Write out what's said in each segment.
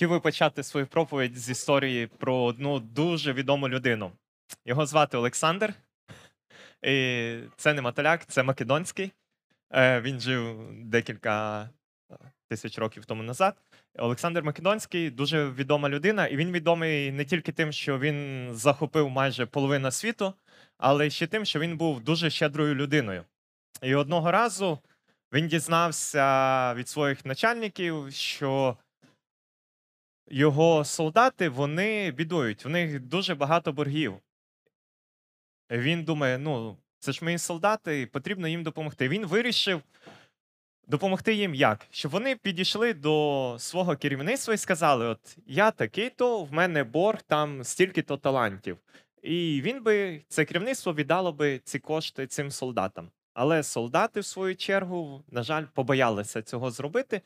Хотів би почати свою проповідь з історії про одну дуже відому людину. Його звати Олександр. І це не Маталяк, це Македонський. Е, Він жив декілька е, тисяч років тому назад. Олександр Македонський дуже відома людина, і він відомий не тільки тим, що він захопив майже половину світу, але ще тим, що він був дуже щедрою людиною. І одного разу він дізнався від своїх начальників, що його солдати вони бідують, в них дуже багато боргів. Він думає: ну, це ж мої солдати, потрібно їм допомогти. Він вирішив допомогти їм як? Щоб вони підійшли до свого керівництва і сказали: От я такий-то, в мене борг там стільки-то талантів. І він би, це керівництво віддало би ці кошти цим солдатам. Але солдати, в свою чергу, на жаль, побоялися цього зробити,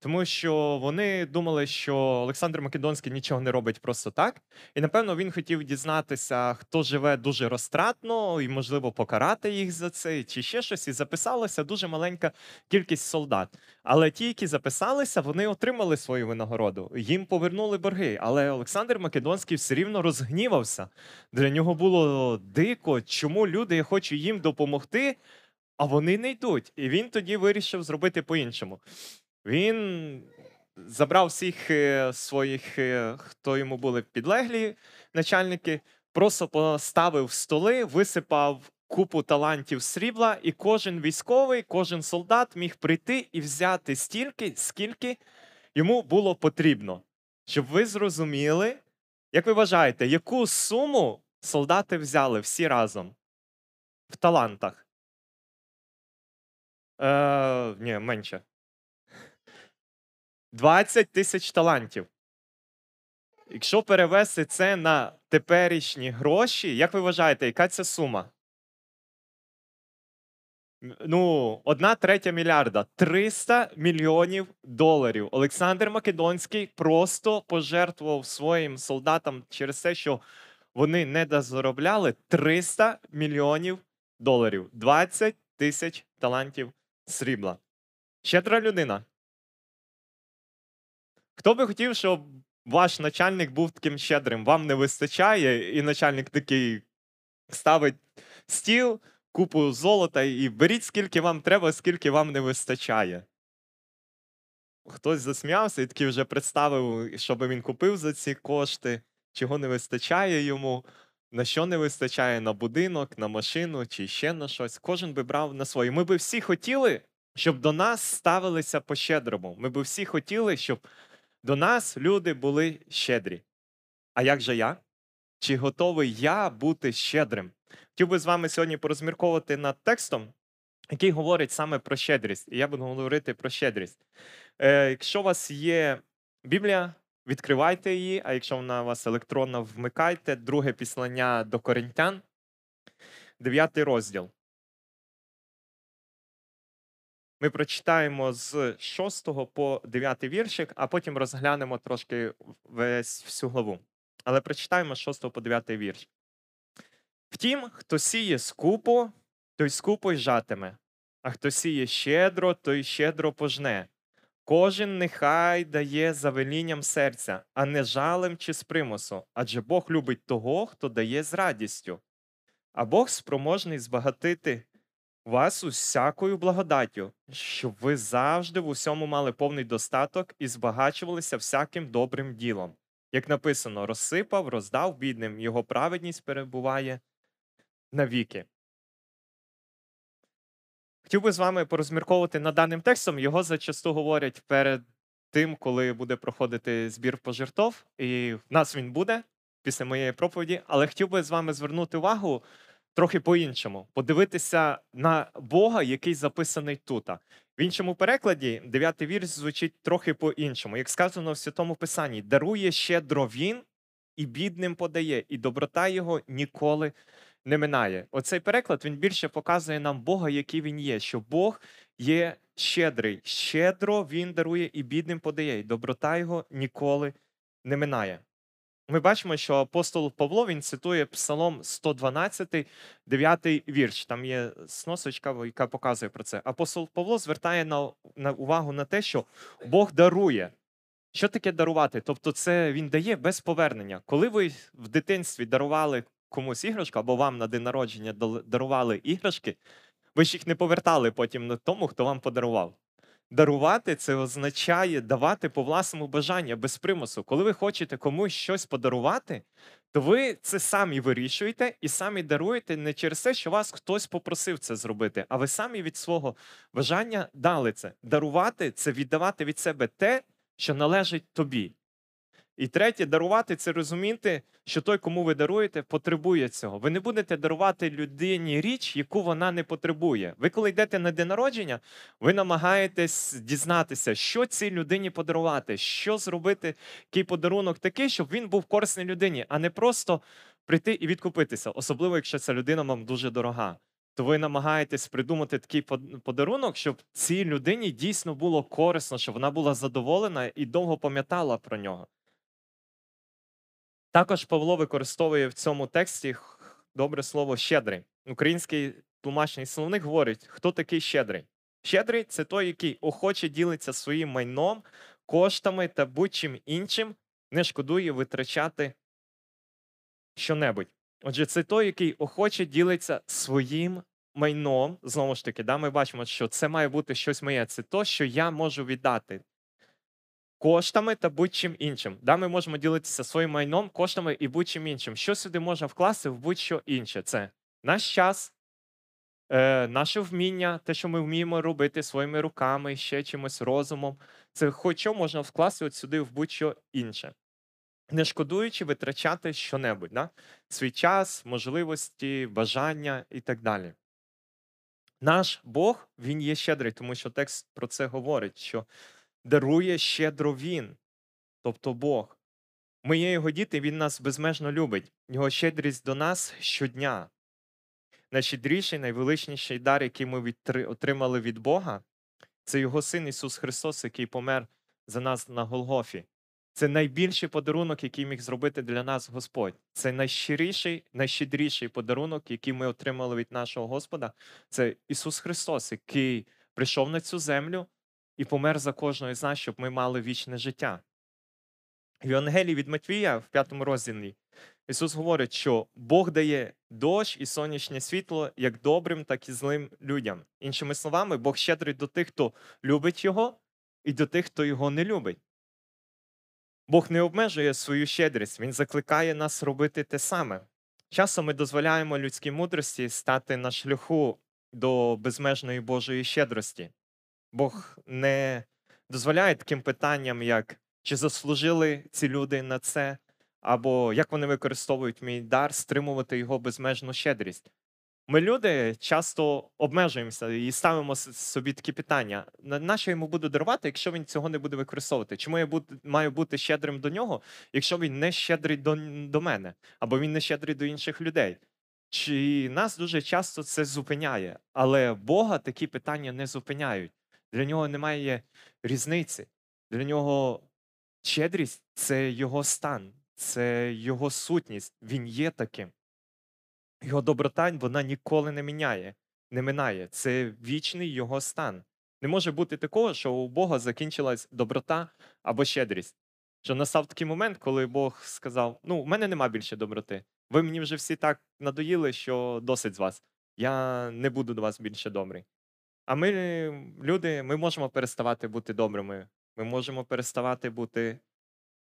тому що вони думали, що Олександр Македонський нічого не робить просто так. І напевно він хотів дізнатися, хто живе дуже розтратно, і, можливо, покарати їх за це, чи ще щось. І записалася дуже маленька кількість солдат. Але ті, які записалися, вони отримали свою винагороду. Їм повернули борги. Але Олександр Македонський все рівно розгнівався. Для нього було дико, чому люди я хочу їм допомогти, а вони не йдуть. І він тоді вирішив зробити по-іншому. Він забрав всіх е, своїх, е, хто йому були підлеглі начальники, просто поставив столи, висипав купу талантів срібла, і кожен військовий, кожен солдат міг прийти і взяти стільки, скільки йому було потрібно. Щоб ви зрозуміли, як ви вважаєте, яку суму солдати взяли всі разом в талантах? Е, Ні, менше. 20 тисяч талантів. Якщо перевести це на теперішні гроші, як ви вважаєте, яка це сума? Ну, одна третя мільярда 300 мільйонів доларів. Олександр Македонський просто пожертвував своїм солдатам через те, що вони не дозаробляли 300 мільйонів доларів, 20 тисяч талантів срібла. Щедра людина. Хто би хотів, щоб ваш начальник був таким щедрим? Вам не вистачає, і начальник такий ставить стіл, купу золота і беріть скільки вам треба, скільки вам не вистачає. Хтось засміявся і такий вже представив, що він купив за ці кошти, чого не вистачає йому, на що не вистачає на будинок, на машину чи ще на щось. Кожен би брав на своє. Ми би всі хотіли, щоб до нас ставилися по-щедрому. Ми би всі хотіли, щоб до нас люди були щедрі. А як же я? Чи готовий я бути щедрим? Хотів би з вами сьогодні порозмірковувати над текстом, який говорить саме про щедрість. І я буду говорити про щедрість. Е, якщо у вас є Біблія, відкривайте її, а якщо вона у вас електронна, вмикайте друге післання до Коринтян, дев'ятий розділ. Ми прочитаємо з 6 по 9 віршик, а потім розглянемо трошки весь всю главу. Але прочитаємо з 6 по 9 вірш. Втім, хто сіє скупо, той скупо й жатиме, а хто сіє щедро, той щедро пожне. Кожен нехай дає за велінням серця, а не жалем чи з примусу, адже Бог любить того, хто дає з радістю. А Бог спроможний збагатити вас усякою благодаттю, щоб ви завжди в усьому мали повний достаток і збагачувалися всяким добрим ділом. Як написано, розсипав, роздав бідним, його праведність перебуває навіки. Хотів би з вами порозмірковувати над даним текстом. Його зачасту говорять перед тим, коли буде проходити збір пожертв, і в нас він буде після моєї проповіді, але хотів би з вами звернути увагу трохи по-іншому, подивитися на Бога, який записаний тут. В іншому перекладі, дев'ятий вірш звучить трохи по-іншому. Як сказано в Святому Писанні, дарує щедро він і бідним подає, і доброта його ніколи не минає. Оцей переклад він більше показує нам Бога, який він є, що Бог є щедрий, щедро він дарує і бідним подає, і доброта його ніколи не минає. Ми бачимо, що апостол Павло він цитує Псалом 112, 9 вірш. Там є сносочка, яка показує про це. Апостол Павло звертає на, на увагу на те, що Бог дарує. Що таке дарувати? Тобто, це він дає без повернення. Коли ви в дитинстві дарували комусь іграшку, або вам на день народження дарували іграшки, ви ж їх не повертали потім на тому, хто вам подарував. Дарувати це означає давати по власному бажанню, без примусу. Коли ви хочете комусь щось подарувати, то ви це самі вирішуєте і самі даруєте не через те, що вас хтось попросив це зробити, а ви самі від свого бажання дали це. Дарувати це віддавати від себе те, що належить тобі. І третє, дарувати це розуміти, що той, кому ви даруєте, потребує цього. Ви не будете дарувати людині річ, яку вона не потребує. Ви, коли йдете на день народження, ви намагаєтесь дізнатися, що цій людині подарувати, що зробити який подарунок такий, щоб він був корисний людині, а не просто прийти і відкупитися, особливо якщо ця людина вам дуже дорога. То ви намагаєтесь придумати такий под- подарунок, щоб цій людині дійсно було корисно, щоб вона була задоволена і довго пам'ятала про нього. Також Павло використовує в цьому тексті добре слово щедрий. Український тлумачний словник говорить, хто такий щедрий. Щедрий це той, який охоче ділиться своїм майном, коштами та будь-чим іншим, не шкодує витрачати щонебудь. Отже, це той, який охоче ділиться своїм майном. Знову ж таки, да, ми бачимо, що це має бути щось моє. Це то, що я можу віддати коштами та будь-чим іншим. Да, ми можемо ділитися своїм майном, коштами і будь-чим іншим. Що сюди можна вкласти в будь-що інше? Це наш час, е, наше вміння, те, що ми вміємо робити своїми руками, ще чимось розумом. Це хоч можна вкласти от сюди в будь-що інше. Не шкодуючи витрачати щонебудь, да? свій час, можливості, бажання і так далі. Наш Бог, він є щедрий, тому що текст про це говорить, що дарує щедро Він, тобто Бог. Ми є його діти, він нас безмежно любить. Його щедрість до нас щодня. Найщедріший, найвеличніший дар, який ми отримали від Бога, це його син Ісус Христос, який помер за нас на Голгофі. Це найбільший подарунок, який міг зробити для нас Господь. Це найщиріший, найщедріший подарунок, який ми отримали від нашого Господа. Це Ісус Христос, який прийшов на цю землю і помер за кожного з нас, щоб ми мали вічне життя. В Євангелії від Матвія в п'ятому розділі Ісус говорить, що Бог дає дощ і сонячне світло як добрим, так і злим людям. Іншими словами, Бог щедрий до тих, хто любить Його, і до тих, хто його не любить. Бог не обмежує свою щедрість, Він закликає нас робити те саме. Часом ми дозволяємо людській мудрості стати на шляху до безмежної Божої щедрості. Бог не дозволяє таким питанням, як чи заслужили ці люди на це, або як вони використовують мій дар, стримувати його безмежну щедрість. Ми, люди, часто обмежуємося і ставимо собі такі питання: на на йому буду дарувати, якщо він цього не буде використовувати? Чому я маю бути щедрим до нього, якщо він не щедрий до, до мене, або він не щедрий до інших людей? Чи нас дуже часто це зупиняє, але Бога такі питання не зупиняють. Для нього немає різниці. Для нього щедрість це його стан, це його сутність. Він є таким. Його доброта вона ніколи не міняє, не минає. Це вічний його стан. Не може бути такого, що у Бога закінчилась доброта або щедрість. Що настав такий момент, коли Бог сказав: Ну, в мене нема більше доброти. Ви мені вже всі так надоїли, що досить з вас. Я не буду до вас більше добрий. А ми, люди, ми можемо переставати бути добрими. Ми можемо переставати бути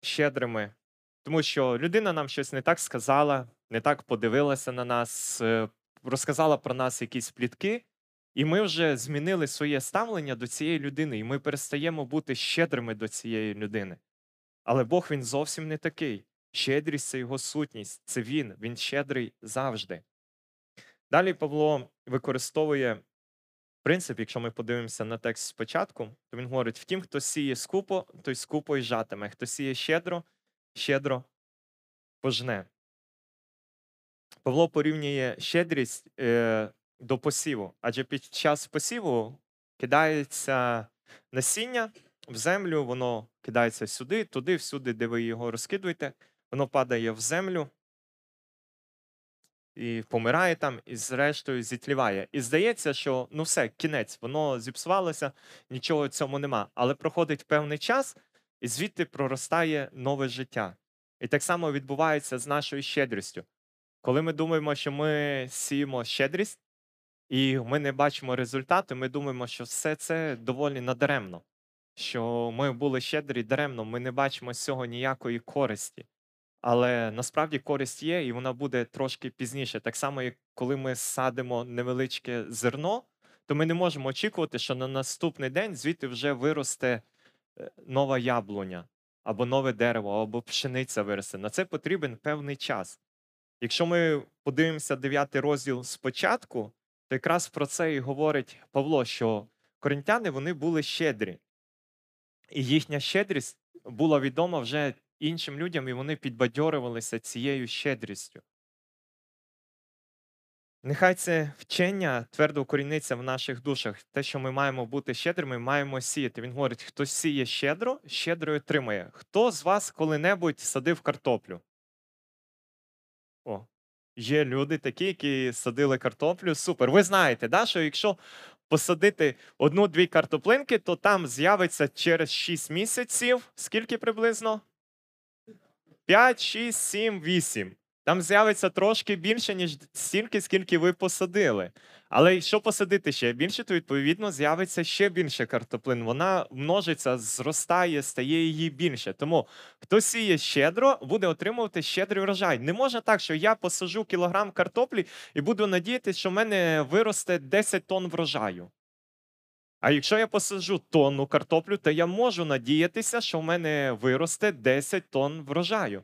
щедрими. Тому що людина нам щось не так сказала, не так подивилася на нас, е, розказала про нас якісь плітки, і ми вже змінили своє ставлення до цієї людини, і ми перестаємо бути щедрими до цієї людини. Але Бог він зовсім не такий. Щедрість це його сутність, це він, він щедрий завжди. Далі Павло використовує принцип, якщо ми подивимося на текст спочатку, то він говорить: втім, хто сіє скупо, той скупо й жатиме, хто сіє щедро, щедро пожне. Павло порівнює щедрість е, до посіву, адже під час посіву кидається насіння в землю, воно кидається сюди, туди, всюди, де ви його розкидуєте, воно падає в землю і помирає там, і зрештою зітліває. І здається, що ну все, кінець, воно зіпсувалося, нічого цьому нема. Але проходить певний час, і звідти проростає нове життя. І так само відбувається з нашою щедрістю. Коли ми думаємо, що ми сіємо щедрість, і ми не бачимо результату, ми думаємо, що все це доволі надаремно, що ми були щедрі даремно, ми не бачимо з цього ніякої користі. Але насправді користь є, і вона буде трошки пізніше. Так само, як коли ми садимо невеличке зерно, то ми не можемо очікувати, що на наступний день звідти вже виросте е, нова яблуня, або нове дерево, або пшениця виросте. На це потрібен певний час. Якщо ми подивимося 9 розділ спочатку, то якраз про це і говорить Павло, що коринтяни вони були щедрі, і їхня щедрість була відома вже іншим людям, і вони підбадьорювалися цією щедрістю. Нехай це вчення твердо укоріниться в наших душах. Те, що ми маємо бути щедрими, маємо сіяти. Він говорить: хто сіє щедро, щедро отримає. Хто з вас коли-небудь садив картоплю? О, є люди такі, які садили картоплю. Супер. Ви знаєте, да, що якщо посадити одну-дві картоплинки, то там з'явиться через 6 місяців. Скільки приблизно? 5, 6, 7, 8. Там з'явиться трошки більше, ніж стільки, скільки ви посадили. Але якщо посадити ще більше, то відповідно з'явиться ще більше картоплин. Вона множиться, зростає, стає її більше. Тому хто сіє щедро, буде отримувати щедрий врожай. Не можна так, що я посажу кілограм картоплі і буду надіятися, що в мене виросте 10 тонн врожаю. А якщо я посаджу тонну картоплю, то я можу надіятися, що в мене виросте 10 тонн врожаю.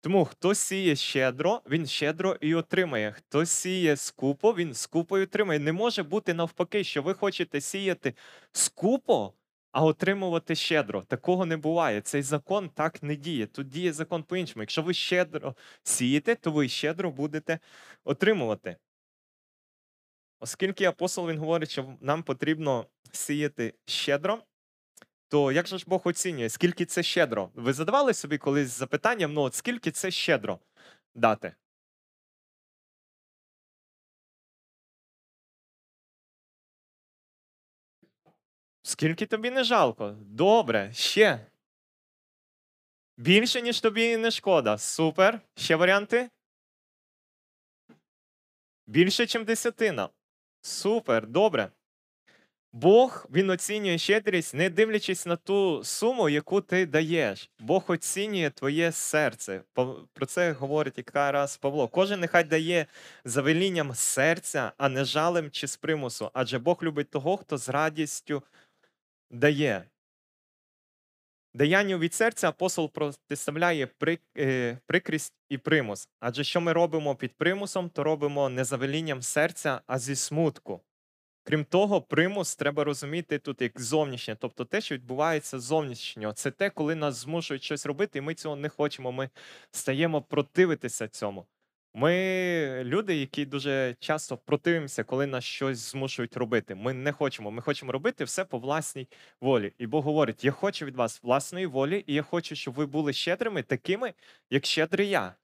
Тому хто сіє щедро, він щедро і отримає. Хто сіє скупо, він скупо і отримає. Не може бути навпаки, що ви хочете сіяти скупо, а отримувати щедро. Такого не буває. Цей закон так не діє. Тут діє закон по-іншому. Якщо ви щедро сієте, то ви щедро будете отримувати. Оскільки апостол він говорить, що нам потрібно сіяти щедро, то як же ж Бог оцінює, скільки це щедро? Ви задавали собі колись запитанням, ну от скільки це щедро дати? Скільки тобі не жалко? Добре, ще. Більше, ніж тобі не шкода. Супер. Ще варіанти? Більше, ніж десятина. Супер, добре. Бог він оцінює щедрість, не дивлячись на ту суму, яку ти даєш. Бог оцінює твоє серце. Про це говорить якраз Павло. Кожен нехай дає за велінням серця, а не жалем чи з примусу. Адже Бог любить того, хто з радістю дає. Даянню від серця апостол протиставляє е, прикрість і примус. Адже що ми робимо під примусом, то робимо не за велінням серця, а зі смутку. Крім того, примус треба розуміти тут як зовнішнє, тобто те, що відбувається зовнішнього. Це те, коли нас змушують щось робити, і ми цього не хочемо. Ми стаємо противитися цьому. Ми люди, які дуже часто противимося, коли нас щось змушують робити. Ми не хочемо. Ми хочемо робити все по власній волі. І Бог говорить: я хочу від вас власної волі, і я хочу, щоб ви були щедрими, такими, як щедрий я.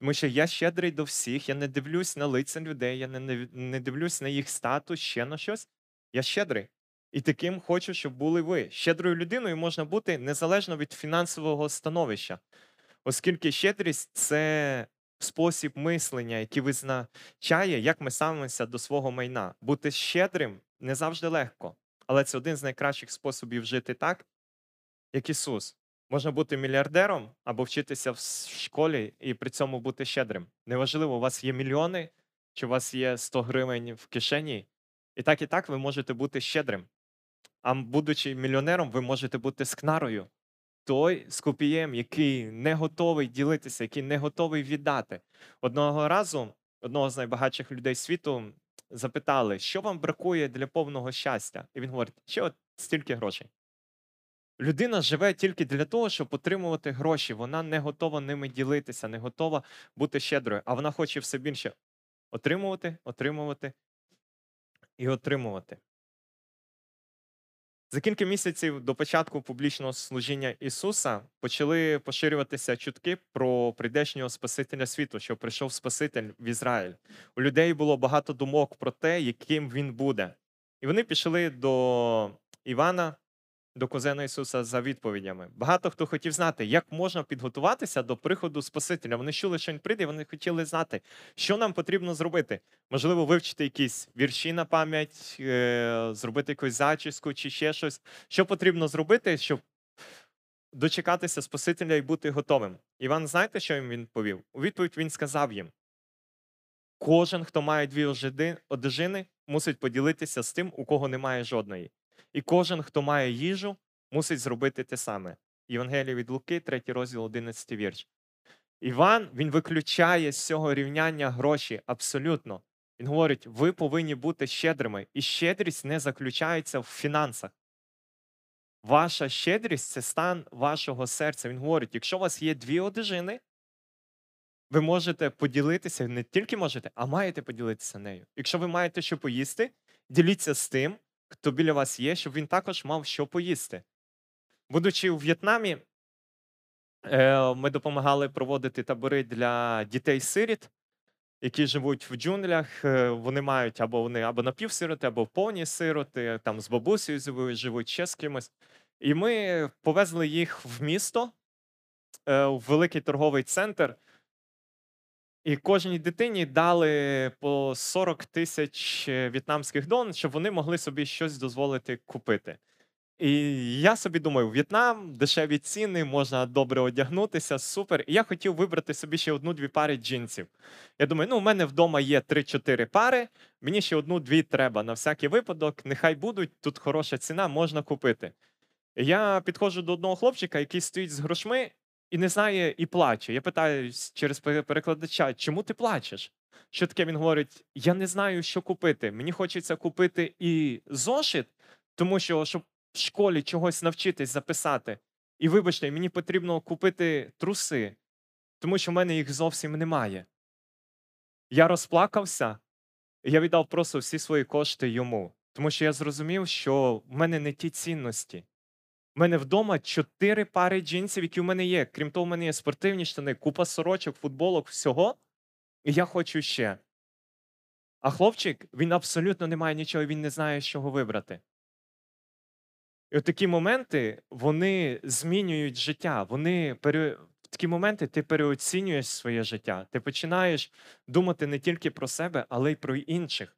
Тому що я щедрий до всіх, я не дивлюсь на лиця людей, я не, не, не дивлюсь на їх статус, ще на щось. Я щедрий. І таким хочу, щоб були ви. Щедрою людиною можна бути незалежно від фінансового становища, оскільки щедрість це спосіб мислення, який визначає, як ми ставимося до свого майна. Бути щедрим не завжди легко, але це один з найкращих способів жити так, як Ісус. Можна бути мільярдером або вчитися в школі і при цьому бути щедрим. Неважливо, у вас є мільйони, чи у вас є 100 гривень в кишені. І так і так ви можете бути щедрим. А будучи мільйонером, ви можете бути скнарою, той скупієм, який не готовий ділитися, який не готовий віддати. Одного разу одного з найбагатших людей світу запитали, що вам бракує для повного щастя. І він говорить, що от стільки грошей. Людина живе тільки для того, щоб отримувати гроші. Вона не готова ними ділитися, не готова бути щедрою, а вона хоче все більше отримувати, отримувати і отримувати. За кілька місяців до початку публічного служіння Ісуса почали поширюватися чутки про прийдешнього Спасителя світу, що прийшов Спаситель в Ізраїль. У людей було багато думок про те, яким він буде. І вони пішли до Івана до кузена Ісуса за відповідями. Багато хто хотів знати, як можна підготуватися до приходу Спасителя. Вони чули, що він прийде, і вони хотіли знати, що нам потрібно зробити. Можливо, вивчити якісь вірші на пам'ять, е, зробити якусь зачіску чи ще щось. Що потрібно зробити, щоб дочекатися Спасителя і бути готовим. Іван, знаєте, що їм він повів? У відповідь він сказав їм: кожен, хто має дві одежини, мусить поділитися з тим, у кого немає жодної. І кожен, хто має їжу, мусить зробити те саме. Євангелія від Луки, 3 розділ, 11 вірш. Іван він виключає з цього рівняння гроші абсолютно. Він говорить: ви повинні бути щедрими, і щедрість не заключається в фінансах. Ваша щедрість це стан вашого серця. Він говорить: якщо у вас є дві одежини, ви можете поділитися, не тільки можете, а маєте поділитися нею. Якщо ви маєте що поїсти, діліться з тим, хто біля вас є, щоб він також мав що поїсти. Будучи у В'єтнамі, е, ми допомагали проводити табори для дітей-сиріт, які живуть в джунглях. Е, Вони мають або вони або напівсироти, або повні сироти, там з бабусею живу- живуть ще з кимось. І ми повезли їх в місто, е, в великий торговий центр. І кожній дитині дали по 40 тисяч е, в'єтнамських дон, щоб вони могли собі щось дозволити купити. І я собі думаю, В'єтнам, дешеві ціни, можна добре одягнутися, супер. І я хотів вибрати собі ще одну-дві пари джинсів. Я думаю, ну, у мене вдома є 3-4 пари, мені ще одну-дві треба на всякий випадок. Нехай будуть, тут хороша ціна, можна купити. Я підходжу до одного хлопчика, який стоїть з грошми і не знає, і плаче. Я питаю через перекладача, чому ти плачеш? Що таке? Він говорить: я не знаю, що купити. Мені хочеться купити і зошит, тому що щоб в школі чогось навчитись записати. І вибачте, мені потрібно купити труси, тому що в мене їх зовсім немає. Я розплакався, і я віддав просто всі свої кошти йому, тому що я зрозумів, що в мене не ті цінності. У мене вдома чотири пари джинсів, які в мене є. Крім того, в мене є спортивні штани, купа сорочок, футболок, всього. І я хочу ще. А хлопчик, він абсолютно не має нічого, він не знає, з чого вибрати. І от такі моменти вони змінюють життя. Вони пере... В такі моменти ти переоцінюєш своє життя. Ти починаєш думати не тільки про себе, але й про інших.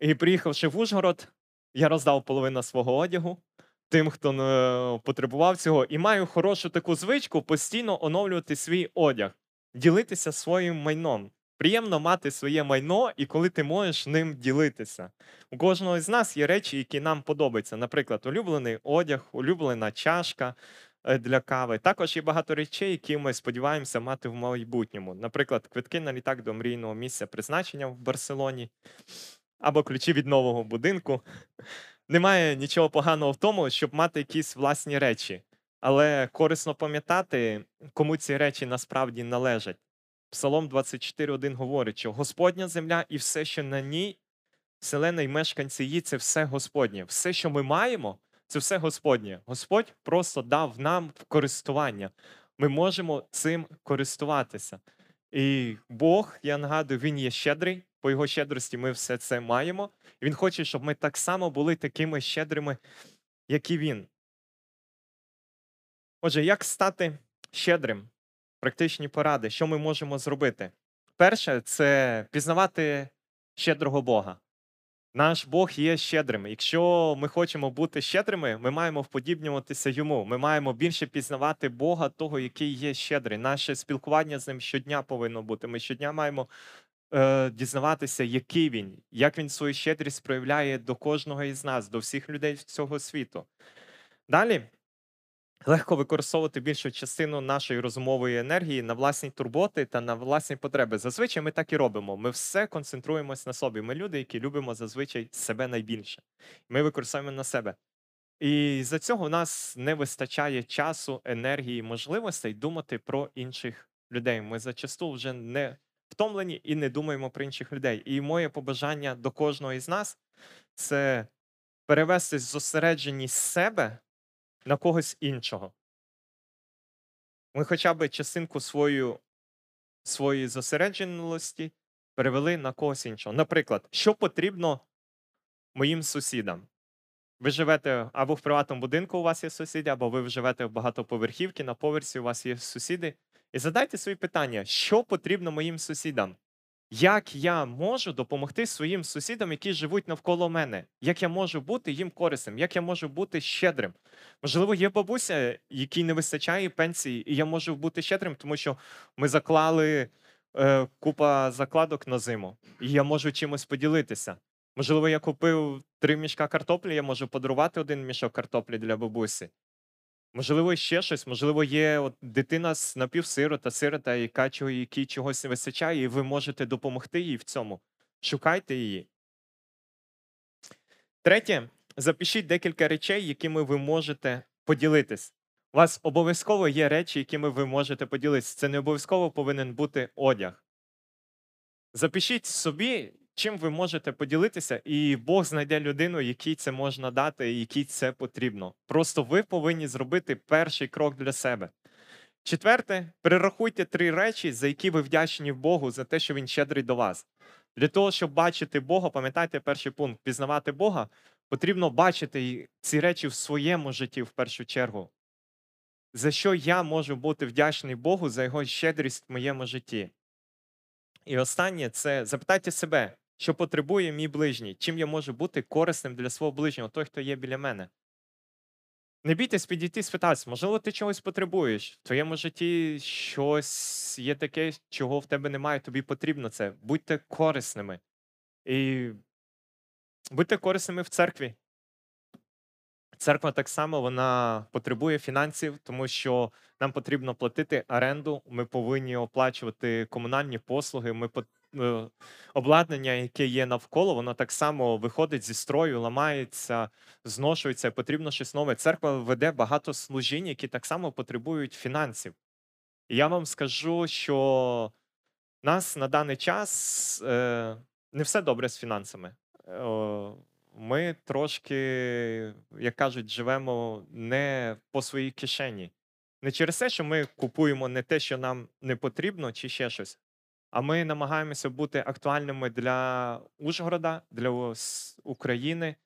І приїхавши в Ужгород, я роздав половину свого одягу тим, хто е, потребував цього, і маю хорошу таку звичку постійно оновлювати свій одяг, ділитися своїм майном. Приємно мати своє майно, і коли ти можеш ним ділитися. У кожного з нас є речі, які нам подобаються. Наприклад, улюблений одяг, улюблена чашка е, для кави. Також є багато речей, які ми сподіваємося мати в майбутньому. Наприклад, квитки на літак до мрійного місця призначення в Барселоні або ключі від нового будинку. Немає нічого поганого в тому, щоб мати якісь власні речі, але корисно пам'ятати, кому ці речі насправді належать. Псалом 24.1 говорить, що Господня земля і все, що на ній, вселена і мешканці її, це все Господнє. Все, що ми маємо, це все Господнє. Господь просто дав нам в користування. Ми можемо цим користуватися. І Бог, я нагадую, Він є щедрий. По його щедрості ми все це маємо. І Він хоче, щоб ми так само були такими щедрими, як і він. Отже, як стати щедрим? Практичні поради, що ми можемо зробити? Перше, це пізнавати щедрого Бога. Наш Бог є щедрим. Якщо ми хочемо бути щедрими, ми маємо вподібнюватися йому. Ми маємо більше пізнавати Бога, того, який є щедрий. Наше спілкування з ним щодня повинно бути. Ми щодня маємо е, дізнаватися, який він, як він свою щедрість проявляє до кожного із нас, до всіх людей цього світу. Далі легко використовувати більшу частину нашої розумової енергії на власні турботи та на власні потреби. Зазвичай ми так і робимо. Ми все концентруємось на собі. Ми люди, які любимо зазвичай себе найбільше. Ми використовуємо на себе. І за цього в нас не вистачає часу, енергії, можливостей думати про інших людей. Ми зачасту вже не втомлені і не думаємо про інших людей. І моє побажання до кожного із нас це перевести зосередженість себе на когось іншого. Ми хоча б частинку свою, своєї зосередженості перевели на когось іншого. Наприклад, що потрібно моїм сусідам? Ви живете або в приватному будинку, у вас є сусіди, або ви живете в багатоповерхівці, на поверсі у вас є сусіди. І задайте собі питання, що потрібно моїм сусідам? Як я можу допомогти своїм сусідам, які живуть навколо мене? Як я можу бути їм корисним? Як я можу бути щедрим? Можливо, є бабуся, якій не вистачає пенсії, і я можу бути щедрим, тому що ми заклали е, купа закладок на зиму, і я можу чимось поділитися. Можливо, я купив три мішка картоплі, я можу подарувати один мішок картоплі для бабусі. Можливо, ще щось, можливо, є от дитина з напівсирота, сирота, яка чого, якій чогось не вистачає, і ви можете допомогти їй в цьому. Шукайте її. Третє, запишіть декілька речей, якими ви можете поділитись. У вас обов'язково є речі, якими ви можете поділитись. Це не обов'язково повинен бути одяг. Запишіть собі, чим ви можете поділитися, і Бог знайде людину, якій це можна дати, якій це потрібно. Просто ви повинні зробити перший крок для себе. Четверте, перерахуйте три речі, за які ви вдячні Богу за те, що він щедрий до вас. Для того, щоб бачити Бога, пам'ятайте перший пункт пізнавати Бога, потрібно бачити ці речі в своєму житті в першу чергу. За що я можу бути вдячний Богу за його щедрість в моєму житті. І останнє це запитайте себе, що потребує мій ближній, чим я можу бути корисним для свого ближнього, той, хто є біля мене. Не бійтесь підійти і спитатися, можливо, ти чогось потребуєш. В твоєму житті щось є таке, чого в тебе немає, тобі потрібно це. Будьте корисними. І будьте корисними в церкві. Церква так само вона потребує фінансів, тому що нам потрібно платити оренду, ми повинні оплачувати комунальні послуги. Ми обладнання, яке є навколо, воно так само виходить зі строю, ламається, зношується. Потрібно щось нове. Церква веде багато служінь, які так само потребують фінансів. І я вам скажу, що нас на даний час е, не все добре з фінансами. Е, Ми трошки, як кажуть, живемо не по своїй кишені. Не через те, що ми купуємо не те, що нам не потрібно, чи ще щось, а ми намагаємося бути актуальними для Ужгорода, для України.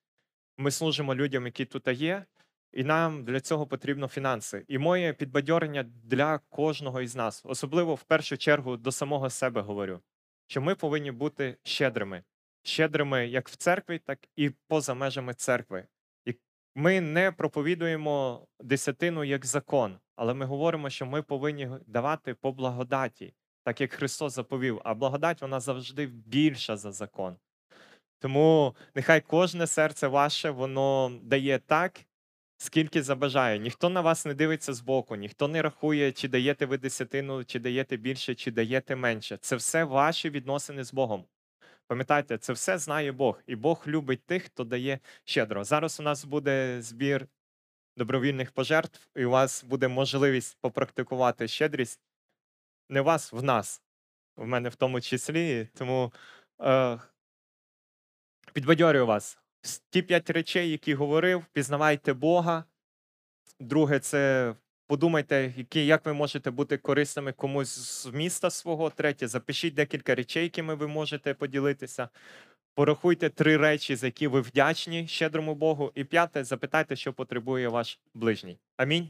Ми служимо людям, які тут є, і нам для цього потрібно фінанси. І моє підбадьорення для кожного із нас, особливо в першу чергу до самого себе говорю, що ми повинні бути щедрими. Щедрими як в церкві, так і поза межами церкви. І ми не проповідуємо десятину як закон, але ми говоримо, що ми повинні давати по благодаті, так як Христос заповів. А благодать вона завжди більша за закон. Тому нехай кожне серце ваше воно дає так, скільки забажає. Ніхто на вас не дивиться збоку, ніхто не рахує, чи даєте ви десятину, чи даєте більше, чи даєте менше. Це все ваші відносини з Богом. Пам'ятайте, це все знає Бог, і Бог любить тих, хто дає щедро. Зараз у нас буде збір добровільних пожертв, і у вас буде можливість попрактикувати щедрість. Не вас, в нас, в мене в тому числі. Тому е, підбадьорюю вас. Ті п'ять речей, які говорив, пізнавайте Бога. Друге, це подумайте, які, як ви можете бути корисними комусь з міста свого. Третє, запишіть декілька речей, якими ви можете поділитися. Порахуйте три речі, за які ви вдячні щедрому Богу. І п'яте, запитайте, що потребує ваш ближній. Амінь.